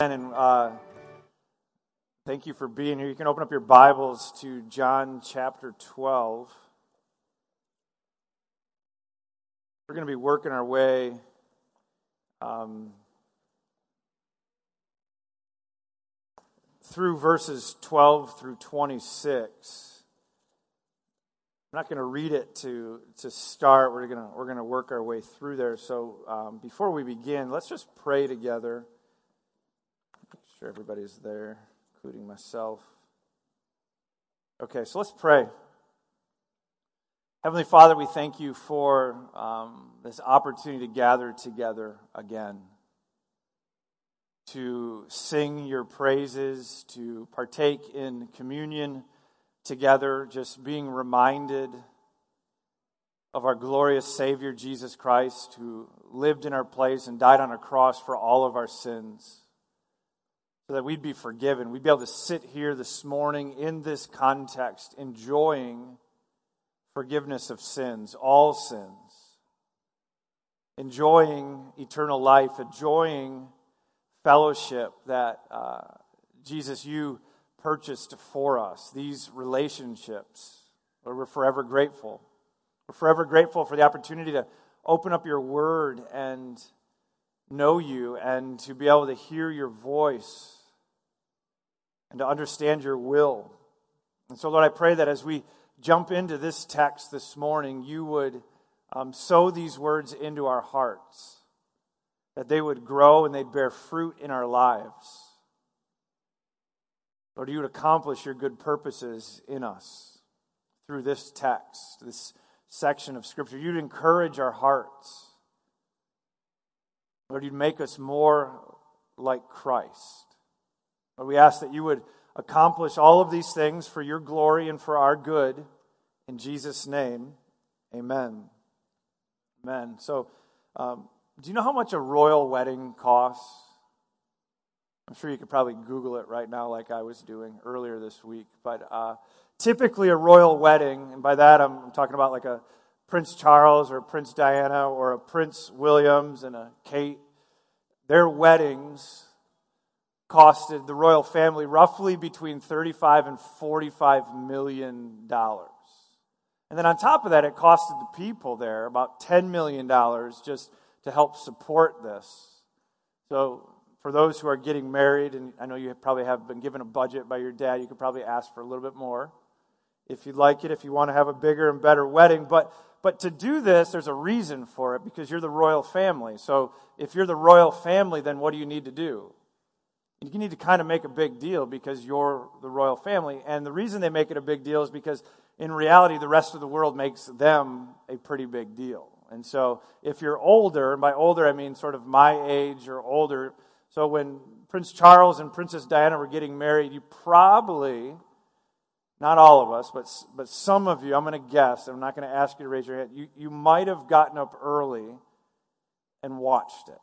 And uh, thank you for being here. You can open up your Bibles to John chapter 12. We're going to be working our way um, through verses 12 through 26. I'm not going to read it to, to start. We're going to, we're going to work our way through there. So um, before we begin, let's just pray together. Sure everybody's there, including myself. Okay, so let's pray. Heavenly Father, we thank you for um, this opportunity to gather together again, to sing your praises, to partake in communion together, just being reminded of our glorious Savior, Jesus Christ, who lived in our place and died on a cross for all of our sins, so that we'd be forgiven. We'd be able to sit here this morning in this context, enjoying forgiveness of sins, all sins, enjoying eternal life, enjoying fellowship that uh, Jesus, you purchased for us, these relationships. Lord, we're forever grateful. We're forever grateful for the opportunity to open up your word and know you and to be able to hear your voice and to understand your will. And so, Lord, I pray that as we jump into this text this morning, you would um, sow these words into our hearts, that they would grow and they'd bear fruit in our lives. Lord, you would accomplish your good purposes in us through this text, this section of Scripture. You'd encourage our hearts. Lord, you'd make us more like Christ. Lord, we ask that you would accomplish all of these things for your glory and for our good. In Jesus' name, amen. Amen. So, um, do you know how much a royal wedding costs? I'm sure you could probably Google it right now, like I was doing earlier this week. But uh, typically, a royal wedding, and by that I'm, I'm talking about like a Prince Charles or Prince Diana or a Prince Williams and a Kate, their weddings costed the royal family roughly between 35 and 45 million dollars. And then on top of that, it costed the people there about 10 million dollars just to help support this. So for those who are getting married, and I know you probably have been given a budget by your dad, you could probably ask for a little bit more if you'd like it, if you want to have a bigger and better wedding. But, but to do this, there's a reason for it because you're the royal family. So if you're the royal family, then what do you need to do? You need to kind of make a big deal because you're the royal family. And the reason they make it a big deal is because in reality, the rest of the world makes them a pretty big deal. And so if you're older, and by older I mean sort of my age or older, so when Prince Charles and Princess Diana were getting married, you probably, not all of us, but, but some of you, I'm going to guess, I'm not going to ask you to raise your hand, you, you might have gotten up early and watched it.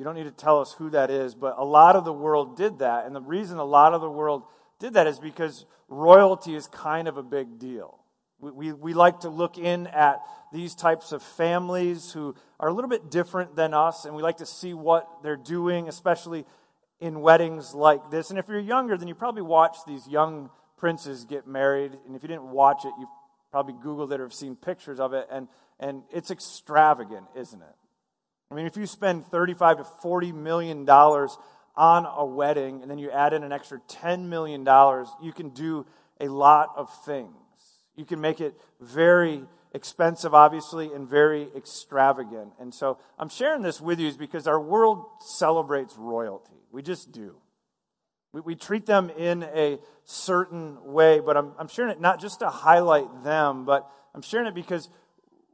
You don't need to tell us who that is, but a lot of the world did that. And the reason a lot of the world did that is because royalty is kind of a big deal. We, we, we like to look in at these types of families who are a little bit different than us, and we like to see what they're doing, especially in weddings like this. And if you're younger, then you probably watched these young princes get married. And if you didn't watch it, you've probably Googled it or have seen pictures of it. And, and it's extravagant, isn't it? I mean, if you spend 35 to 40 million dollars on a wedding and then you add in an extra 10 million dollars, you can do a lot of things. You can make it very expensive, obviously, and very extravagant. And so I'm sharing this with you because our world celebrates royalty. We just do. We, we treat them in a certain way, but I'm, I'm sharing it not just to highlight them, but I'm sharing it because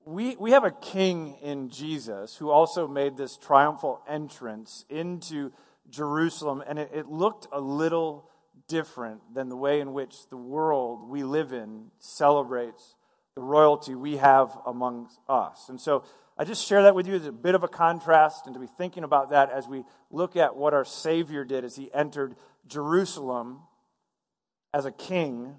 we, we have a king in Jesus who also made this triumphal entrance into Jerusalem, and it, it looked a little different than the way in which the world we live in celebrates the royalty we have among us. And so I just share that with you as a bit of a contrast and to be thinking about that as we look at what our Savior did as he entered Jerusalem as a king,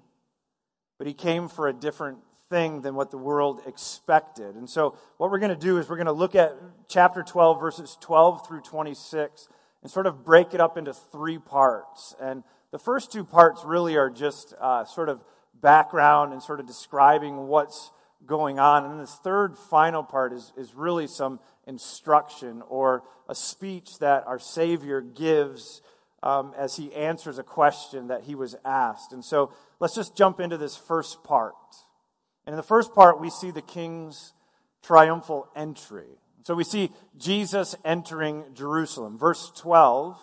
but he came for a different thing than what the world expected. And so what we're going to do is we're going to look at chapter 12, verses 12 through 26 and sort of break it up into three parts. And the first two parts really are just uh, sort of background and sort of describing what's going on. And this third final part is, is really some instruction or a speech that our Savior gives um, as he answers a question that he was asked. And so let's just jump into this first part. And in the first part, we see the king's triumphal entry. So we see Jesus entering Jerusalem. Verse 12,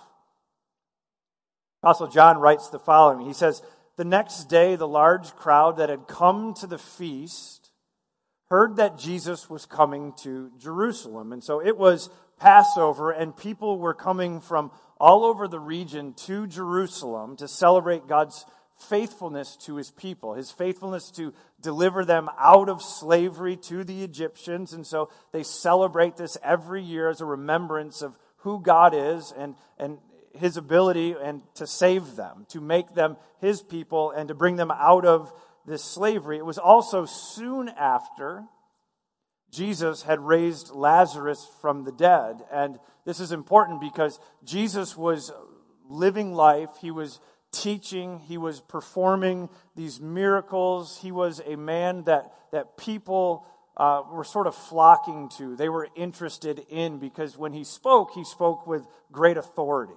Apostle John writes the following He says, The next day, the large crowd that had come to the feast heard that Jesus was coming to Jerusalem. And so it was Passover, and people were coming from all over the region to Jerusalem to celebrate God's faithfulness to his people, his faithfulness to deliver them out of slavery to the Egyptians. And so they celebrate this every year as a remembrance of who God is and, and his ability and to save them, to make them his people and to bring them out of this slavery. It was also soon after Jesus had raised Lazarus from the dead. And this is important because Jesus was living life. He was teaching, he was performing these miracles. He was a man that, that people uh, were sort of flocking to, they were interested in because when he spoke, he spoke with great authority.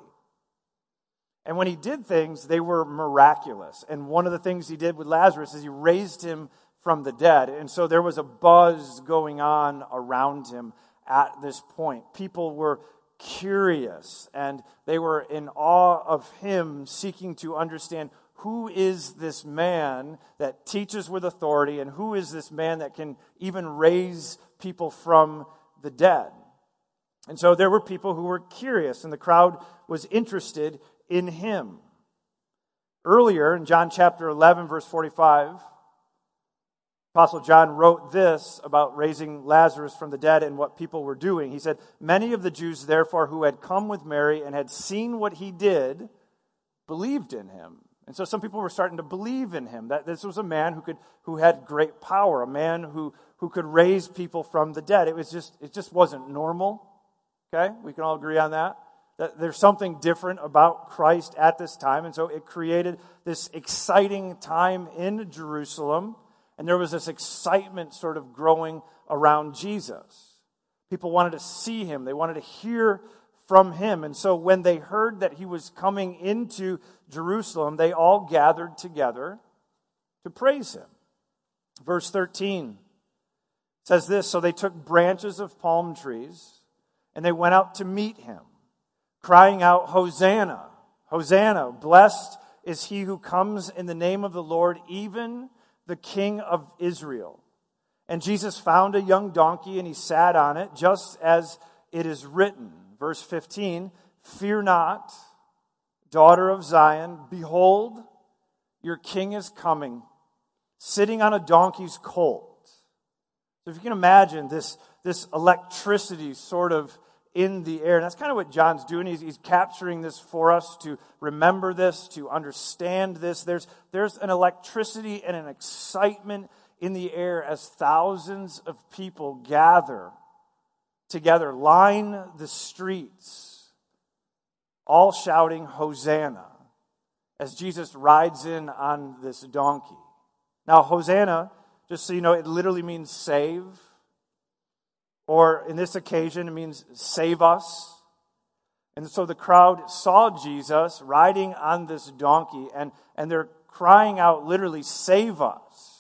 And when he did things, they were miraculous. And one of the things he did with Lazarus is he raised him from the dead. And so there was a buzz going on around him at this point. People were curious and they were in awe of him, seeking to understand who is this man that teaches with authority and who is this man that can even raise people from the dead. And so there were people who were curious, and the crowd was interested in him. Earlier in John chapter 11, verse 45, Apostle John wrote this about raising Lazarus from the dead and what people were doing. He said, Many of the Jews, therefore, who had come with Mary and had seen what he did, believed in him. And so some people were starting to believe in him, that this was a man who, could, who had great power, a man who, who could raise people from the dead. It, was just, it just wasn't normal. Okay? We can all agree on that. That there's something different about Christ at this time. And so it created this exciting time in Jerusalem and there was this excitement sort of growing around Jesus. People wanted to see him, they wanted to hear from him. And so when they heard that he was coming into Jerusalem, they all gathered together to praise him. Verse 13 says this So they took branches of palm trees and they went out to meet him, crying out, Hosanna! Hosanna! Blessed is he who comes in the name of the Lord, even the king of Israel. And Jesus found a young donkey and he sat on it, just as it is written. Verse 15 Fear not, daughter of Zion. Behold, your king is coming, sitting on a donkey's colt. So if you can imagine this, this electricity sort of in the air. And that's kind of what John's doing. He's, he's, capturing this for us to remember this, to understand this. There's, there's an electricity and an excitement in the air as thousands of people gather together, line the streets, all shouting, Hosanna, as Jesus rides in on this donkey. Now, Hosanna, just so you know, it literally means save or in this occasion, it means save us. And so the crowd saw Jesus riding on this donkey, and, and they're crying out literally, Save us.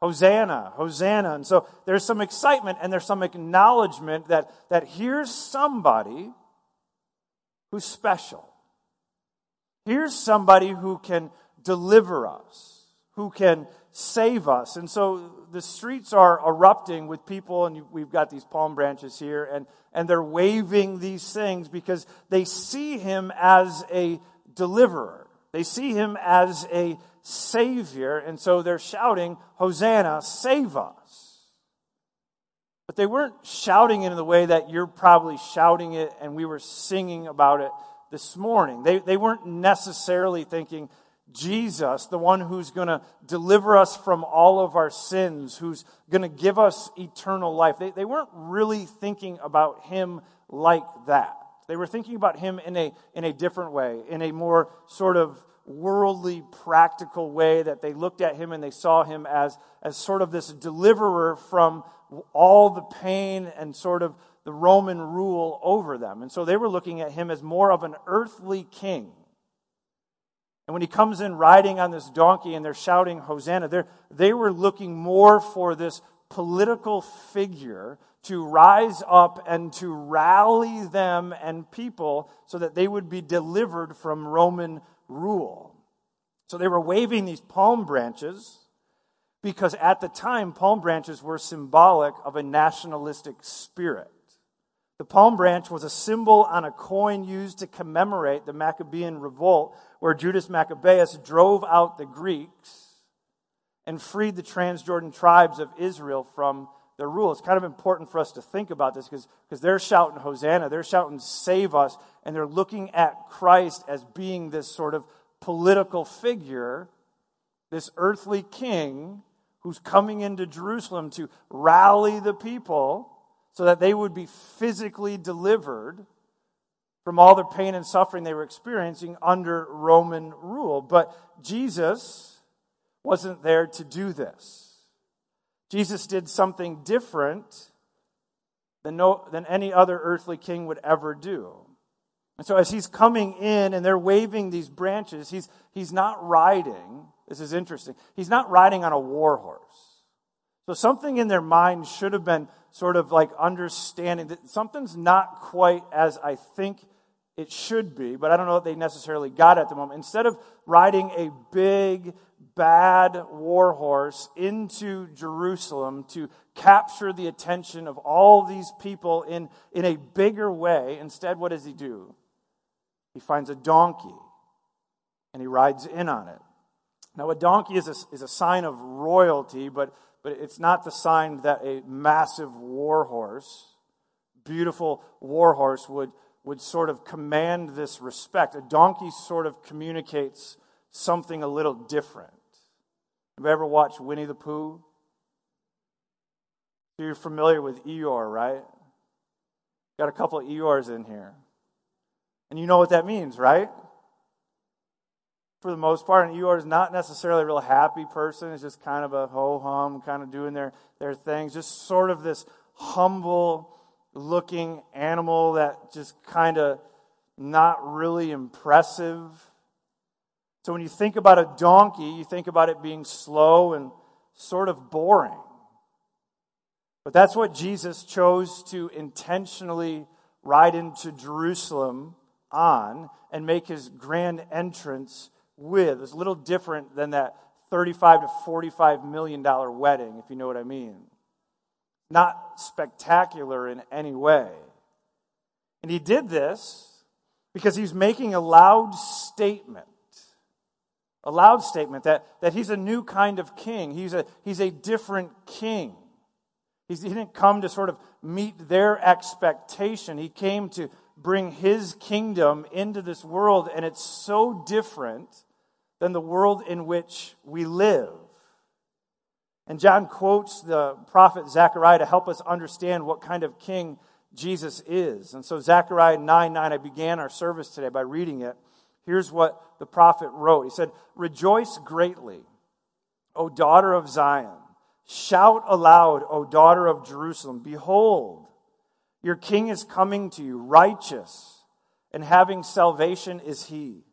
Hosanna, Hosanna. And so there's some excitement and there's some acknowledgement that, that here's somebody who's special. Here's somebody who can deliver us, who can save us. And so the streets are erupting with people, and we've got these palm branches here, and, and they're waving these things because they see him as a deliverer. They see him as a savior, and so they're shouting, Hosanna, save us. But they weren't shouting it in the way that you're probably shouting it, and we were singing about it this morning. They, they weren't necessarily thinking, Jesus, the one who's going to deliver us from all of our sins, who's going to give us eternal life. They, they weren't really thinking about him like that. They were thinking about him in a, in a different way, in a more sort of worldly, practical way that they looked at him and they saw him as, as sort of this deliverer from all the pain and sort of the Roman rule over them. And so they were looking at him as more of an earthly king. And when he comes in riding on this donkey and they're shouting Hosanna, they were looking more for this political figure to rise up and to rally them and people so that they would be delivered from Roman rule. So they were waving these palm branches because at the time, palm branches were symbolic of a nationalistic spirit. The palm branch was a symbol on a coin used to commemorate the Maccabean revolt, where Judas Maccabeus drove out the Greeks and freed the Transjordan tribes of Israel from their rule. It's kind of important for us to think about this because they're shouting Hosanna, they're shouting save us, and they're looking at Christ as being this sort of political figure, this earthly king who's coming into Jerusalem to rally the people so that they would be physically delivered from all the pain and suffering they were experiencing under Roman rule. But Jesus wasn't there to do this. Jesus did something different than, no, than any other earthly king would ever do. And so as he's coming in and they're waving these branches, he's, he's not riding. This is interesting. He's not riding on a war horse. So something in their mind should have been sort of like understanding that something's not quite as I think it should be, but I don't know that they necessarily got at the moment. Instead of riding a big, bad war horse into Jerusalem to capture the attention of all these people in, in a bigger way, instead, what does he do? He finds a donkey and he rides in on it. Now, a donkey is a, is a sign of royalty, but, but it's not the sign that a massive war horse, beautiful war horse, would, would sort of command this respect. A donkey sort of communicates something a little different. Have you ever watched Winnie the Pooh? You're familiar with Eeyore, right? Got a couple of Eeyores in here. And you know what that means, right? For the most part, an Eeyore is not necessarily a real happy person. It's just kind of a ho hum, kind of doing their, their things. Just sort of this humble looking animal that just kind of not really impressive. So when you think about a donkey, you think about it being slow and sort of boring. But that's what Jesus chose to intentionally ride into Jerusalem on and make his grand entrance with. It's a little different than that 35 to 45 million dollar wedding, if you know what I mean. Not spectacular in any way. And he did this because he's making a loud statement a loud statement that, that he's a new kind of king. He's a, he's a different king. He's, he didn't come to sort of meet their expectation. He came to bring his kingdom into this world, and it's so different than the world in which we live. And John quotes the prophet Zechariah to help us understand what kind of king Jesus is. And so, Zechariah 9 9, I began our service today by reading it. Here's what the prophet wrote He said, Rejoice greatly, O daughter of Zion. Shout aloud, O daughter of Jerusalem. Behold, your king is coming to you, righteous, and having salvation is he,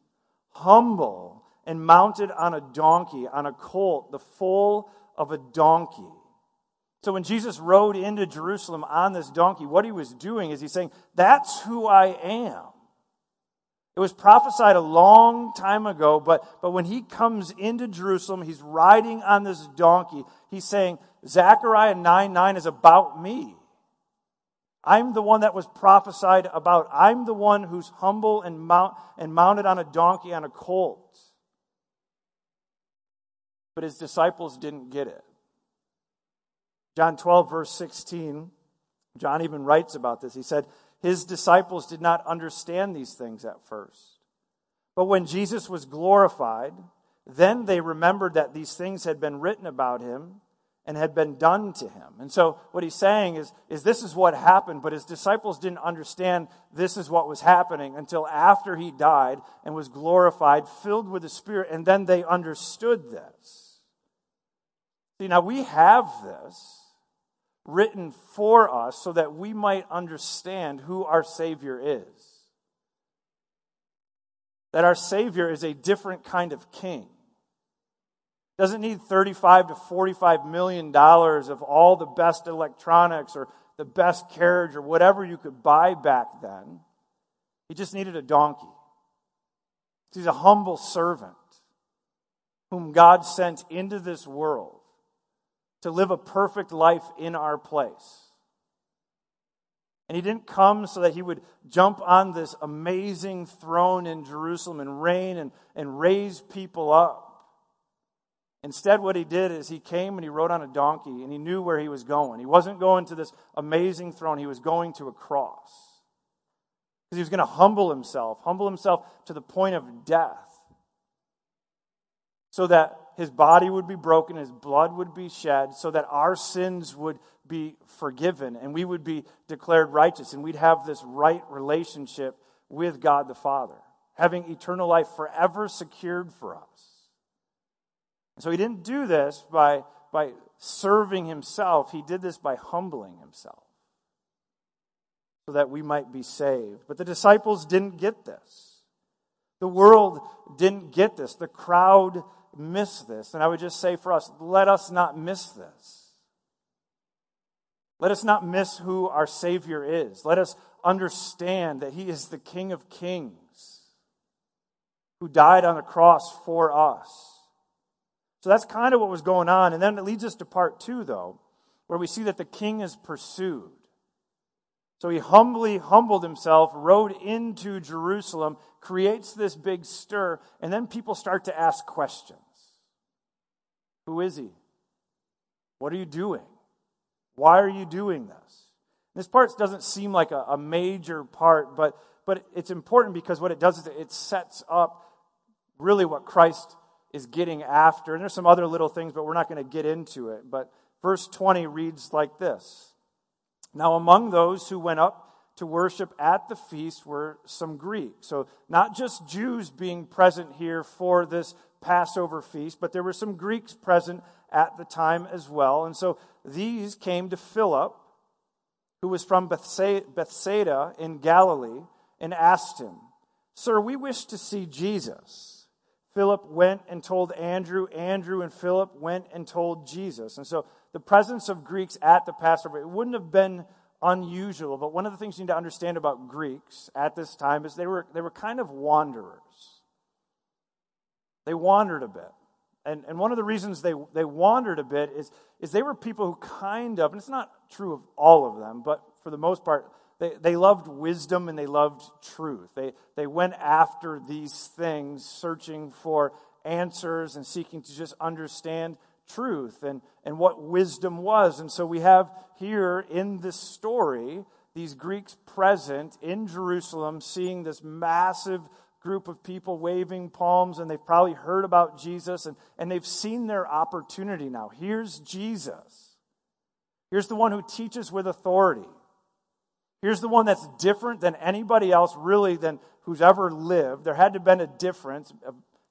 humble and mounted on a donkey, on a colt, the foal of a donkey. So when Jesus rode into Jerusalem on this donkey, what he was doing is he's saying, That's who I am. It was prophesied a long time ago, but, but when he comes into Jerusalem, he's riding on this donkey. He's saying, Zechariah 9 9 is about me. I'm the one that was prophesied about. I'm the one who's humble and, mount, and mounted on a donkey on a colt. But his disciples didn't get it. John 12, verse 16, John even writes about this. He said, his disciples did not understand these things at first. But when Jesus was glorified, then they remembered that these things had been written about him and had been done to him. And so what he's saying is, is this is what happened, but his disciples didn't understand this is what was happening until after he died and was glorified, filled with the Spirit, and then they understood this. See, now we have this written for us so that we might understand who our Savior is. That our Savior is a different kind of king doesn't need 35 to 45 million dollars of all the best electronics or the best carriage or whatever you could buy back then. He just needed a donkey. He's a humble servant whom God sent into this world to live a perfect life in our place. And he didn't come so that he would jump on this amazing throne in Jerusalem and reign and, and raise people up. Instead, what he did is he came and he rode on a donkey and he knew where he was going. He wasn't going to this amazing throne, he was going to a cross. Because he was going to humble himself, humble himself to the point of death. So that his body would be broken, his blood would be shed, so that our sins would be forgiven and we would be declared righteous and we'd have this right relationship with God the Father, having eternal life forever secured for us. So he didn't do this by, by serving himself, he did this by humbling himself so that we might be saved. But the disciples didn't get this. The world didn't get this. The crowd missed this. And I would just say for us, let us not miss this. Let us not miss who our Savior is. Let us understand that He is the King of Kings who died on the cross for us. So that's kind of what was going on. And then it leads us to part two, though, where we see that the king is pursued. So he humbly humbled himself, rode into Jerusalem, creates this big stir, and then people start to ask questions Who is he? What are you doing? Why are you doing this? This part doesn't seem like a, a major part, but, but it's important because what it does is it sets up really what Christ is getting after. And there's some other little things, but we're not going to get into it. But verse 20 reads like this Now, among those who went up to worship at the feast were some Greeks. So, not just Jews being present here for this Passover feast, but there were some Greeks present at the time as well. And so these came to Philip, who was from Bethsaida in Galilee, and asked him, Sir, we wish to see Jesus. Philip went and told Andrew. Andrew and Philip went and told Jesus. And so the presence of Greeks at the Passover, it wouldn't have been unusual. But one of the things you need to understand about Greeks at this time is they were, they were kind of wanderers. They wandered a bit. And, and one of the reasons they, they wandered a bit is, is they were people who kind of, and it's not true of all of them, but for the most part, they, they loved wisdom and they loved truth. They, they went after these things, searching for answers and seeking to just understand truth and, and what wisdom was. And so we have here in this story these Greeks present in Jerusalem seeing this massive group of people waving palms, and they've probably heard about Jesus and, and they've seen their opportunity now. Here's Jesus. Here's the one who teaches with authority. Here's the one that's different than anybody else, really, than who's ever lived. There had to have been a difference.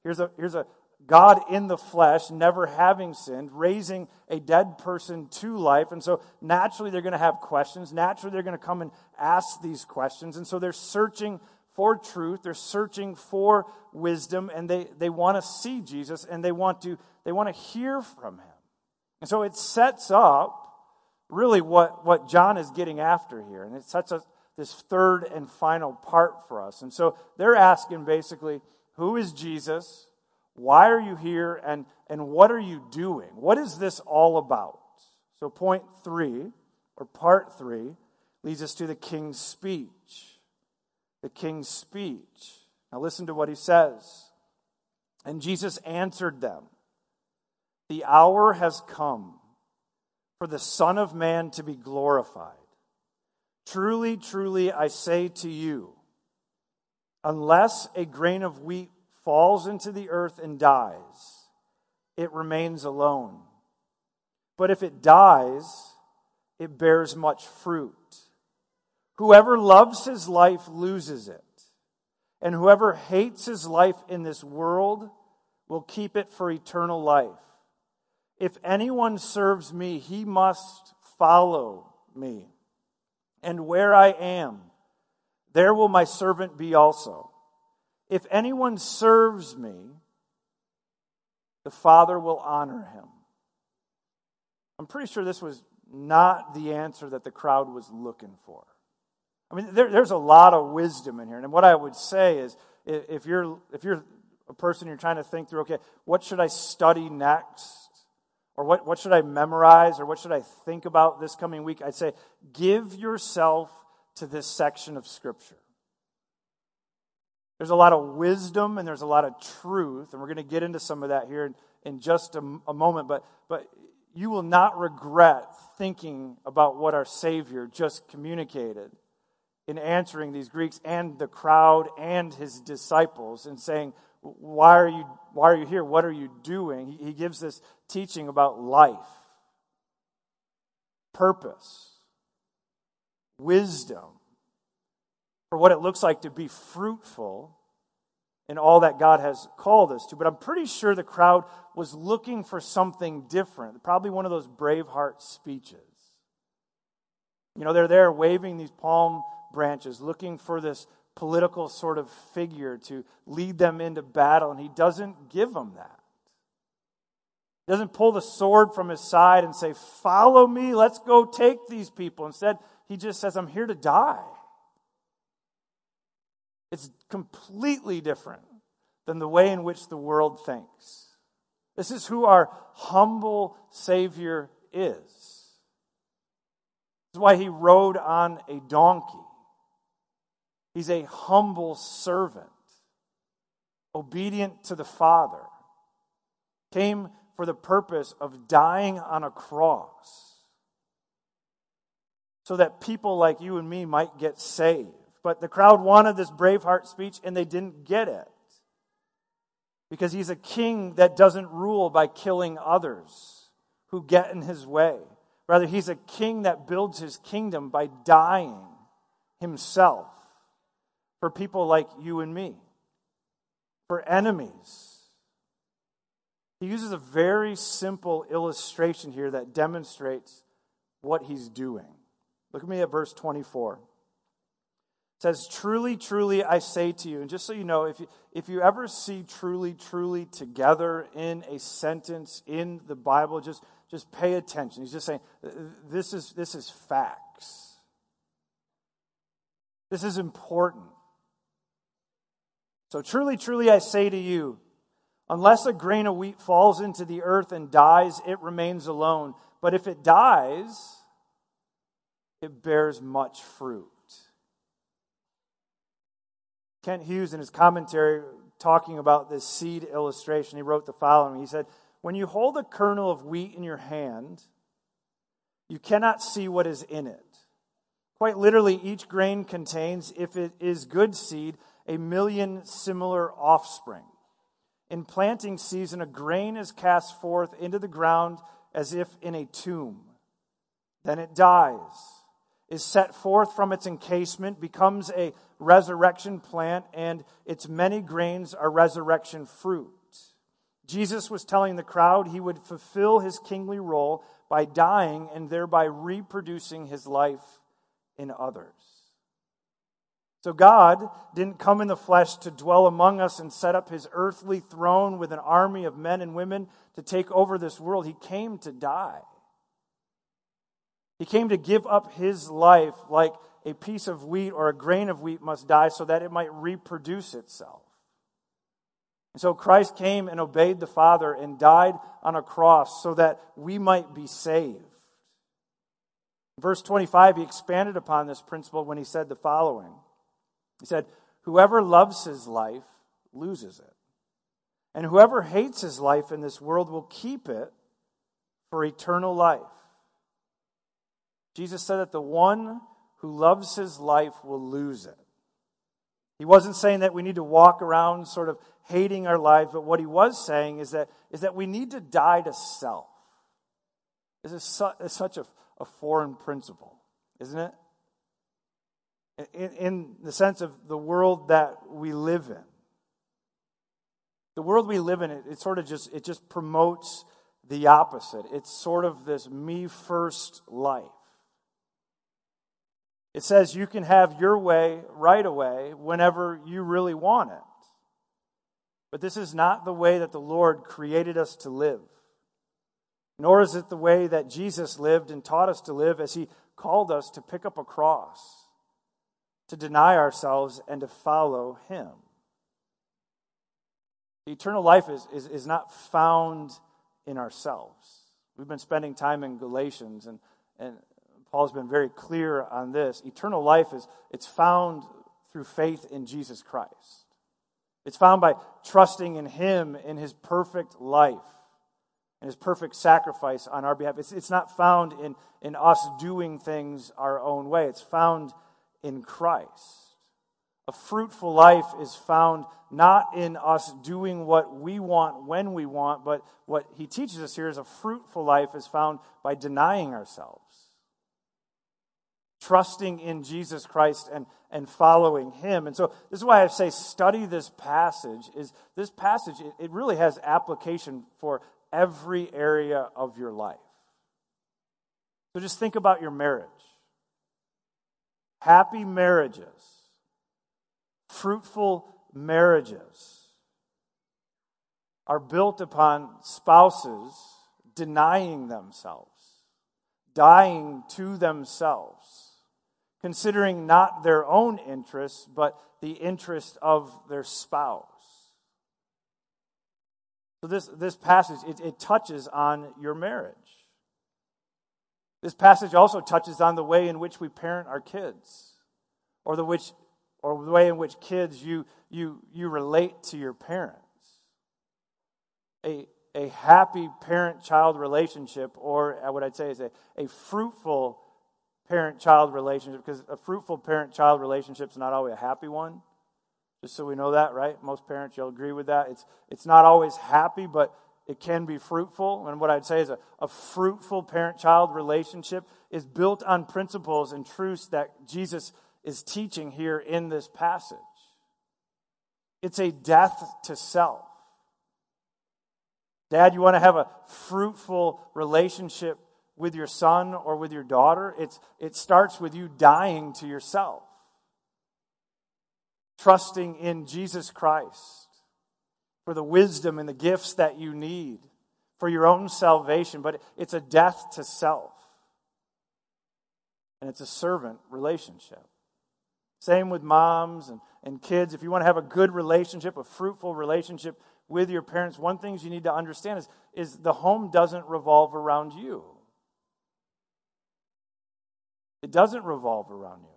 Here's a, here's a God in the flesh, never having sinned, raising a dead person to life. And so naturally, they're going to have questions. Naturally, they're going to come and ask these questions. And so they're searching for truth. They're searching for wisdom, and they, they want to see Jesus and they want to, they want to hear from him. And so it sets up really what, what John is getting after here. And it sets up this third and final part for us. And so they're asking basically, who is Jesus? Why are you here? And, and what are you doing? What is this all about? So, point three, or part three, leads us to the king's speech. The king's speech. Now, listen to what he says. And Jesus answered them The hour has come for the Son of Man to be glorified. Truly, truly, I say to you, unless a grain of wheat falls into the earth and dies, it remains alone. but if it dies, it bears much fruit. Whoever loves his life loses it, and whoever hates his life in this world will keep it for eternal life. If anyone serves me, he must follow me. And where I am, there will my servant be also. If anyone serves me, the Father will honor him. I'm pretty sure this was not the answer that the crowd was looking for. I mean, there, there's a lot of wisdom in here. And what I would say is if you're, if you're a person you're trying to think through, okay, what should I study next? Or what, what should I memorize? Or what should I think about this coming week? I'd say give yourself to this section of Scripture. There's a lot of wisdom and there's a lot of truth, and we're going to get into some of that here in, in just a, a moment. But, but you will not regret thinking about what our Savior just communicated in answering these Greeks and the crowd and his disciples and saying, Why are you, why are you here? What are you doing? He, he gives this teaching about life, purpose, wisdom, for what it looks like to be fruitful in all that God has called us to. But I'm pretty sure the crowd was looking for something different, probably one of those Braveheart speeches. You know, they're there waving these palm branches, looking for this political sort of figure to lead them into battle, and he doesn't give them that. He doesn't pull the sword from his side and say, Follow me, let's go take these people. Instead, he just says, I'm here to die. It's completely different than the way in which the world thinks. This is who our humble Savior is. This is why he rode on a donkey. He's a humble servant, obedient to the Father, came for the purpose of dying on a cross so that people like you and me might get saved. But the crowd wanted this Braveheart speech and they didn't get it. Because he's a king that doesn't rule by killing others who get in his way. Rather, he's a king that builds his kingdom by dying himself for people like you and me, for enemies. He uses a very simple illustration here that demonstrates what he's doing. Look at me at verse 24. It says, Truly, truly, I say to you, and just so you know, if you, if you ever see truly, truly together in a sentence in the Bible, just, just pay attention. He's just saying, this is, this is facts. This is important. So truly, truly, I say to you, unless a grain of wheat falls into the earth and dies, it remains alone. But if it dies, it bears much fruit. Kent Hughes, in his commentary, talking about this seed illustration, he wrote the following. He said, When you hold a kernel of wheat in your hand, you cannot see what is in it. Quite literally, each grain contains, if it is good seed, a million similar offspring. In planting season, a grain is cast forth into the ground as if in a tomb. Then it dies, is set forth from its encasement, becomes a resurrection plant, and its many grains are resurrection fruit. Jesus was telling the crowd he would fulfill his kingly role by dying and thereby reproducing his life in others. So God didn't come in the flesh to dwell among us and set up his earthly throne with an army of men and women to take over this world. He came to die. He came to give up his life like a piece of wheat or a grain of wheat must die so that it might reproduce itself. And so Christ came and obeyed the Father and died on a cross so that we might be saved. Verse 25, he expanded upon this principle when he said the following. He said, Whoever loves his life loses it. And whoever hates his life in this world will keep it for eternal life. Jesus said that the one who loves his life will lose it. He wasn't saying that we need to walk around sort of hating our lives, but what he was saying is that, is that we need to die to self. This is su- such a, a foreign principle, isn't it? In, in the sense of the world that we live in. The world we live in, it, it sort of just, it just promotes the opposite. It's sort of this me first life. It says you can have your way right away whenever you really want it. But this is not the way that the Lord created us to live. Nor is it the way that Jesus lived and taught us to live as he called us to pick up a cross, to deny ourselves, and to follow him. Eternal life is, is, is not found in ourselves. We've been spending time in Galatians, and, and Paul's been very clear on this. Eternal life is it's found through faith in Jesus Christ. It's found by trusting in Him in His perfect life and His perfect sacrifice on our behalf. It's, it's not found in, in us doing things our own way, it's found in Christ. A fruitful life is found not in us doing what we want when we want, but what he teaches us here is a fruitful life is found by denying ourselves, trusting in Jesus Christ and, and following him. And so this is why I say study this passage is this passage, it, it really has application for every area of your life. So just think about your marriage. Happy marriages fruitful marriages are built upon spouses denying themselves, dying to themselves, considering not their own interests, but the interest of their spouse. So, this, this passage, it, it touches on your marriage. This passage also touches on the way in which we parent our kids, or the which or the way in which kids you, you, you relate to your parents. A, a happy parent child relationship, or what I'd say is a, a fruitful parent child relationship, because a fruitful parent child relationship is not always a happy one. Just so we know that, right? Most parents, you'll agree with that. It's, it's not always happy, but it can be fruitful. And what I'd say is a, a fruitful parent child relationship is built on principles and truths that Jesus is teaching here in this passage. It's a death to self. Dad, you want to have a fruitful relationship with your son or with your daughter? It's, it starts with you dying to yourself, trusting in Jesus Christ for the wisdom and the gifts that you need for your own salvation. But it's a death to self, and it's a servant relationship. Same with moms and, and kids. If you want to have a good relationship, a fruitful relationship with your parents, one thing you need to understand is, is the home doesn't revolve around you. It doesn't revolve around you.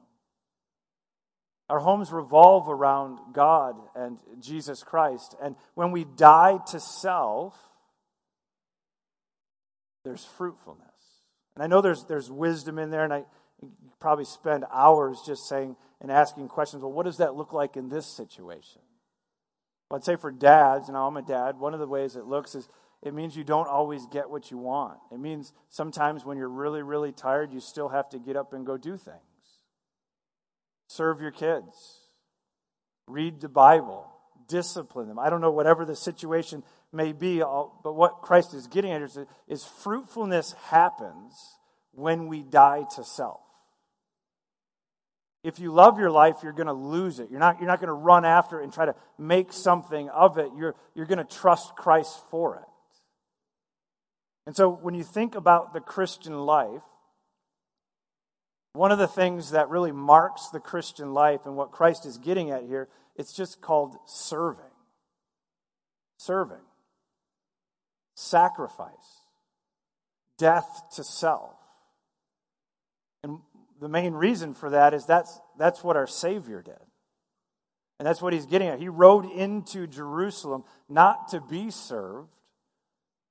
Our homes revolve around God and Jesus Christ. And when we die to self, there's fruitfulness. And I know there's, there's wisdom in there, and I probably spend hours just saying, and asking questions well, what does that look like in this situation? Well, I'd say for dads, and I'm a dad, one of the ways it looks is it means you don't always get what you want. It means sometimes when you're really, really tired, you still have to get up and go do things. Serve your kids, read the Bible, discipline them. I don't know, whatever the situation may be, but what Christ is getting at is, is fruitfulness happens when we die to self if you love your life, you're going to lose it. You're not, you're not going to run after it and try to make something of it. You're, you're going to trust Christ for it. And so when you think about the Christian life, one of the things that really marks the Christian life and what Christ is getting at here, it's just called serving. Serving. Sacrifice. Death to self. And the main reason for that is that's, that's what our Savior did. And that's what he's getting at. He rode into Jerusalem not to be served,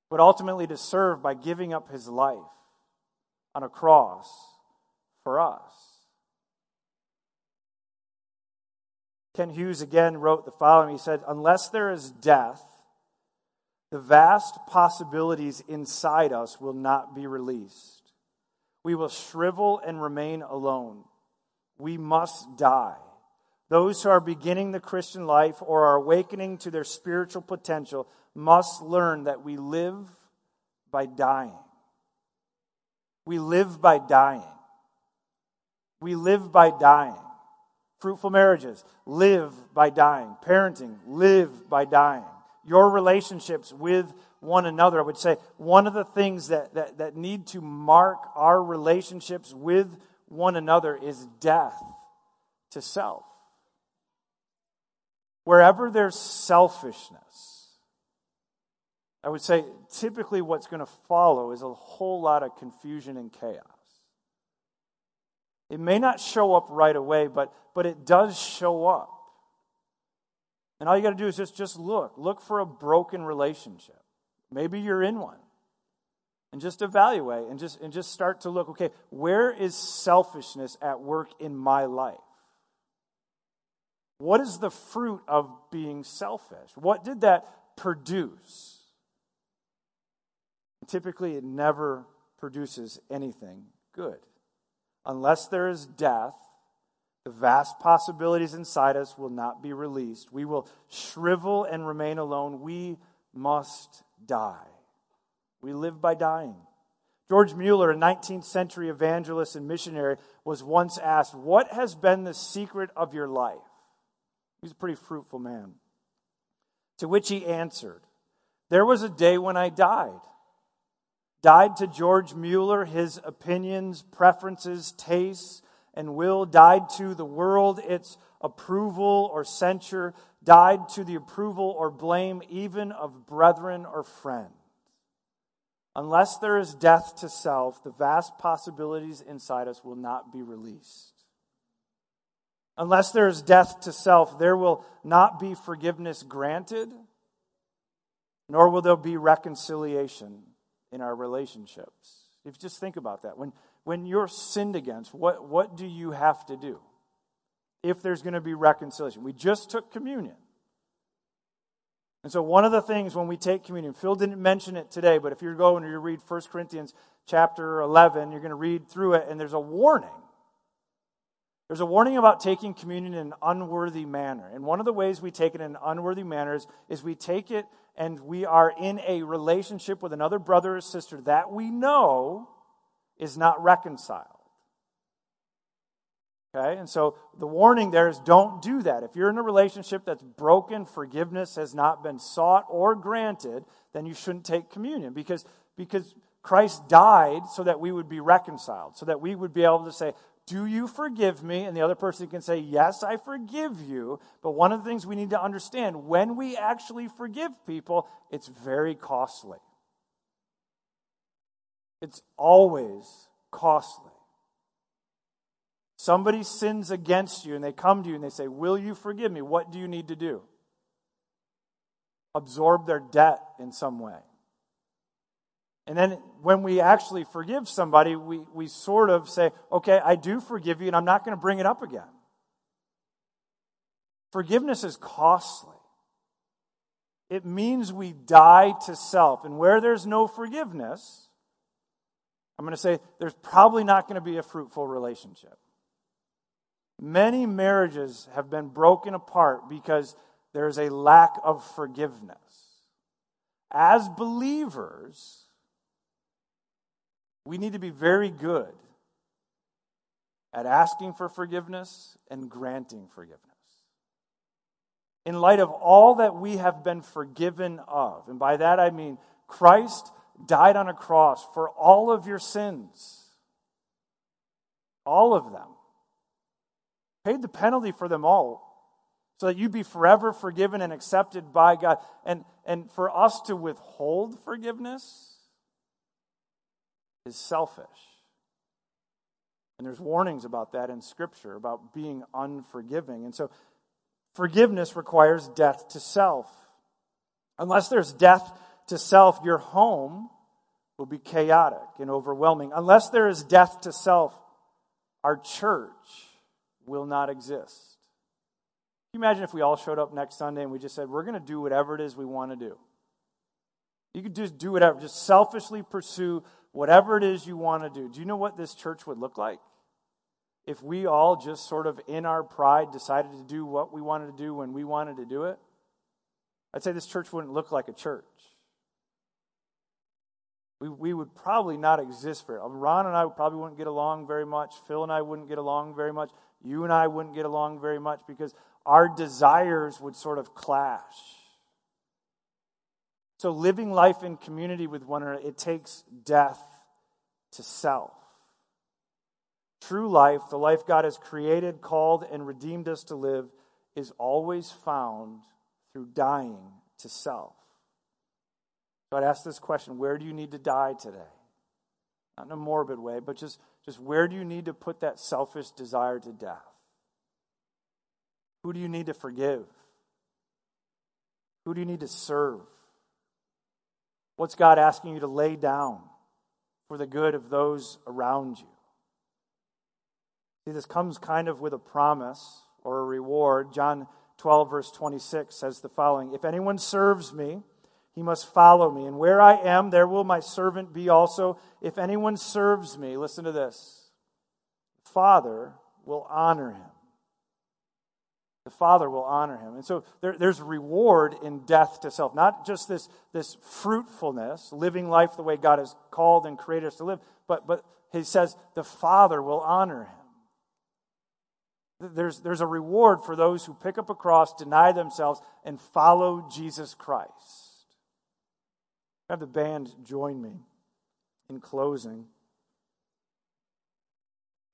but ultimately to serve by giving up his life on a cross for us. Kent Hughes again wrote the following He said, Unless there is death, the vast possibilities inside us will not be released. We will shrivel and remain alone. We must die. Those who are beginning the Christian life or are awakening to their spiritual potential must learn that we live by dying. We live by dying. We live by dying. Fruitful marriages live by dying. Parenting live by dying. Your relationships with one another. I would say one of the things that, that, that need to mark our relationships with one another is death to self. Wherever there's selfishness, I would say typically what's going to follow is a whole lot of confusion and chaos. It may not show up right away, but, but it does show up. And all you got to do is just, just look. Look for a broken relationship. Maybe you're in one. And just evaluate and just, and just start to look okay, where is selfishness at work in my life? What is the fruit of being selfish? What did that produce? Typically, it never produces anything good. Unless there is death, the vast possibilities inside us will not be released. We will shrivel and remain alone. We must die. We live by dying. George Mueller, a 19th century evangelist and missionary, was once asked, What has been the secret of your life? He's a pretty fruitful man. To which he answered, There was a day when I died. Died to George Mueller, his opinions, preferences, tastes, and will, died to the world, its approval or censure, died to the approval or blame even of brethren or friends. Unless there is death to self, the vast possibilities inside us will not be released. Unless there is death to self, there will not be forgiveness granted, nor will there be reconciliation in our relationships. If you just think about that, when when you're sinned against, what, what do you have to do if there's going to be reconciliation? We just took communion. And so one of the things when we take communion, Phil didn't mention it today, but if you're going to read 1 Corinthians chapter 11, you're going to read through it, and there's a warning. There's a warning about taking communion in an unworthy manner. And one of the ways we take it in an unworthy manner is, is we take it and we are in a relationship with another brother or sister that we know is not reconciled. Okay, and so the warning there is don't do that. If you're in a relationship that's broken, forgiveness has not been sought or granted, then you shouldn't take communion because, because Christ died so that we would be reconciled, so that we would be able to say, Do you forgive me? And the other person can say, Yes, I forgive you. But one of the things we need to understand when we actually forgive people, it's very costly. It's always costly. Somebody sins against you and they come to you and they say, Will you forgive me? What do you need to do? Absorb their debt in some way. And then when we actually forgive somebody, we, we sort of say, Okay, I do forgive you and I'm not going to bring it up again. Forgiveness is costly. It means we die to self. And where there's no forgiveness, I'm going to say there's probably not going to be a fruitful relationship. Many marriages have been broken apart because there's a lack of forgiveness. As believers, we need to be very good at asking for forgiveness and granting forgiveness. In light of all that we have been forgiven of, and by that I mean Christ died on a cross for all of your sins. All of them. Paid the penalty for them all so that you be forever forgiven and accepted by God. And, and for us to withhold forgiveness is selfish. And there's warnings about that in Scripture, about being unforgiving. And so forgiveness requires death to self. Unless there's death to self, your home will be chaotic and overwhelming. Unless there is death to self, our church will not exist. Can you imagine if we all showed up next Sunday and we just said, we're going to do whatever it is we want to do? You could just do whatever, just selfishly pursue whatever it is you want to do. Do you know what this church would look like? If we all just sort of in our pride decided to do what we wanted to do when we wanted to do it, I'd say this church wouldn't look like a church. We, we would probably not exist very um, Ron and I probably wouldn't get along very much. Phil and I wouldn't get along very much. You and I wouldn't get along very much because our desires would sort of clash. So, living life in community with one another, it takes death to self. True life, the life God has created, called, and redeemed us to live, is always found through dying to self. So I'd ask this question where do you need to die today? Not in a morbid way, but just, just where do you need to put that selfish desire to death? Who do you need to forgive? Who do you need to serve? What's God asking you to lay down for the good of those around you? See, this comes kind of with a promise or a reward. John 12, verse 26 says the following If anyone serves me, he must follow me. And where I am, there will my servant be also. If anyone serves me, listen to this Father will honor him. The Father will honor him. And so there, there's reward in death to self. Not just this, this fruitfulness, living life the way God has called and created us to live, but, but he says the Father will honor him. There's, there's a reward for those who pick up a cross, deny themselves, and follow Jesus Christ. Have the band join me in closing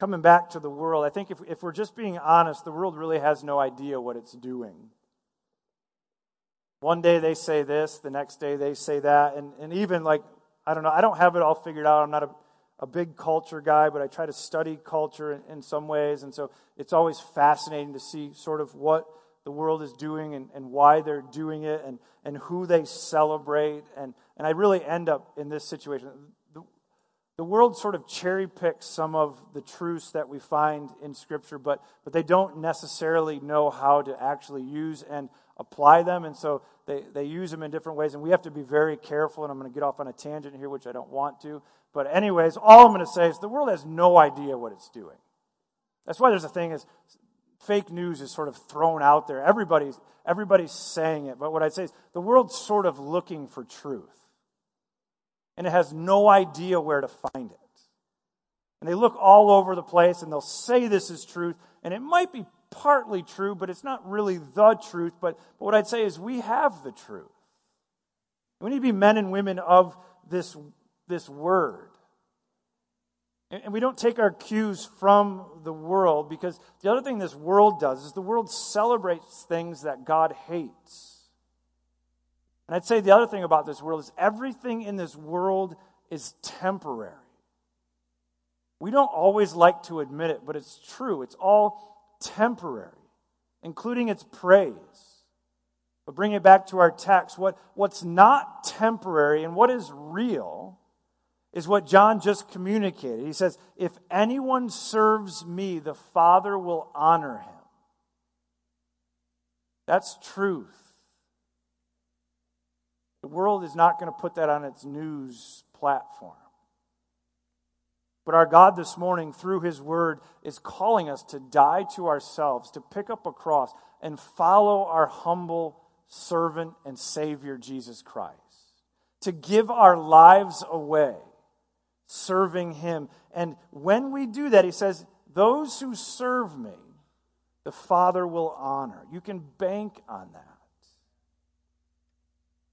coming back to the world, I think if, if we're just being honest, the world really has no idea what it's doing. One day they say this, the next day they say that, and, and even like, I don't know, I don't have it all figured out. I'm not a, a big culture guy, but I try to study culture in, in some ways, and so it's always fascinating to see sort of what the world is doing and, and why they're doing it and, and who they celebrate. And, and I really end up in this situation the world sort of cherry picks some of the truths that we find in Scripture, but, but they don't necessarily know how to actually use and apply them. And so they, they use them in different ways. And we have to be very careful. And I'm going to get off on a tangent here, which I don't want to. But, anyways, all I'm going to say is the world has no idea what it's doing. That's why there's a thing is fake news is sort of thrown out there. Everybody's, everybody's saying it. But what I'd say is the world's sort of looking for truth and it has no idea where to find it. And they look all over the place and they'll say this is truth, and it might be partly true, but it's not really the truth. But, but what I'd say is we have the truth. We need to be men and women of this, this word. And we don't take our cues from the world because the other thing this world does is the world celebrates things that God hates. And I'd say the other thing about this world is everything in this world is temporary. We don't always like to admit it, but it's true. It's all temporary, including its praise. But bring it back to our text. What, what's not temporary and what is real is what John just communicated. He says, If anyone serves me, the Father will honor him. That's truth. The world is not going to put that on its news platform. But our God this morning, through His Word, is calling us to die to ourselves, to pick up a cross, and follow our humble servant and Savior, Jesus Christ. To give our lives away, serving Him. And when we do that, He says, Those who serve me, the Father will honor. You can bank on that.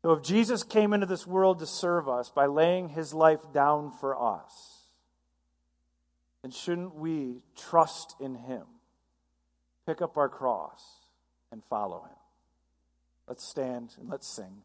So if Jesus came into this world to serve us by laying his life down for us, then shouldn't we trust in him, pick up our cross, and follow him? Let's stand and let's sing.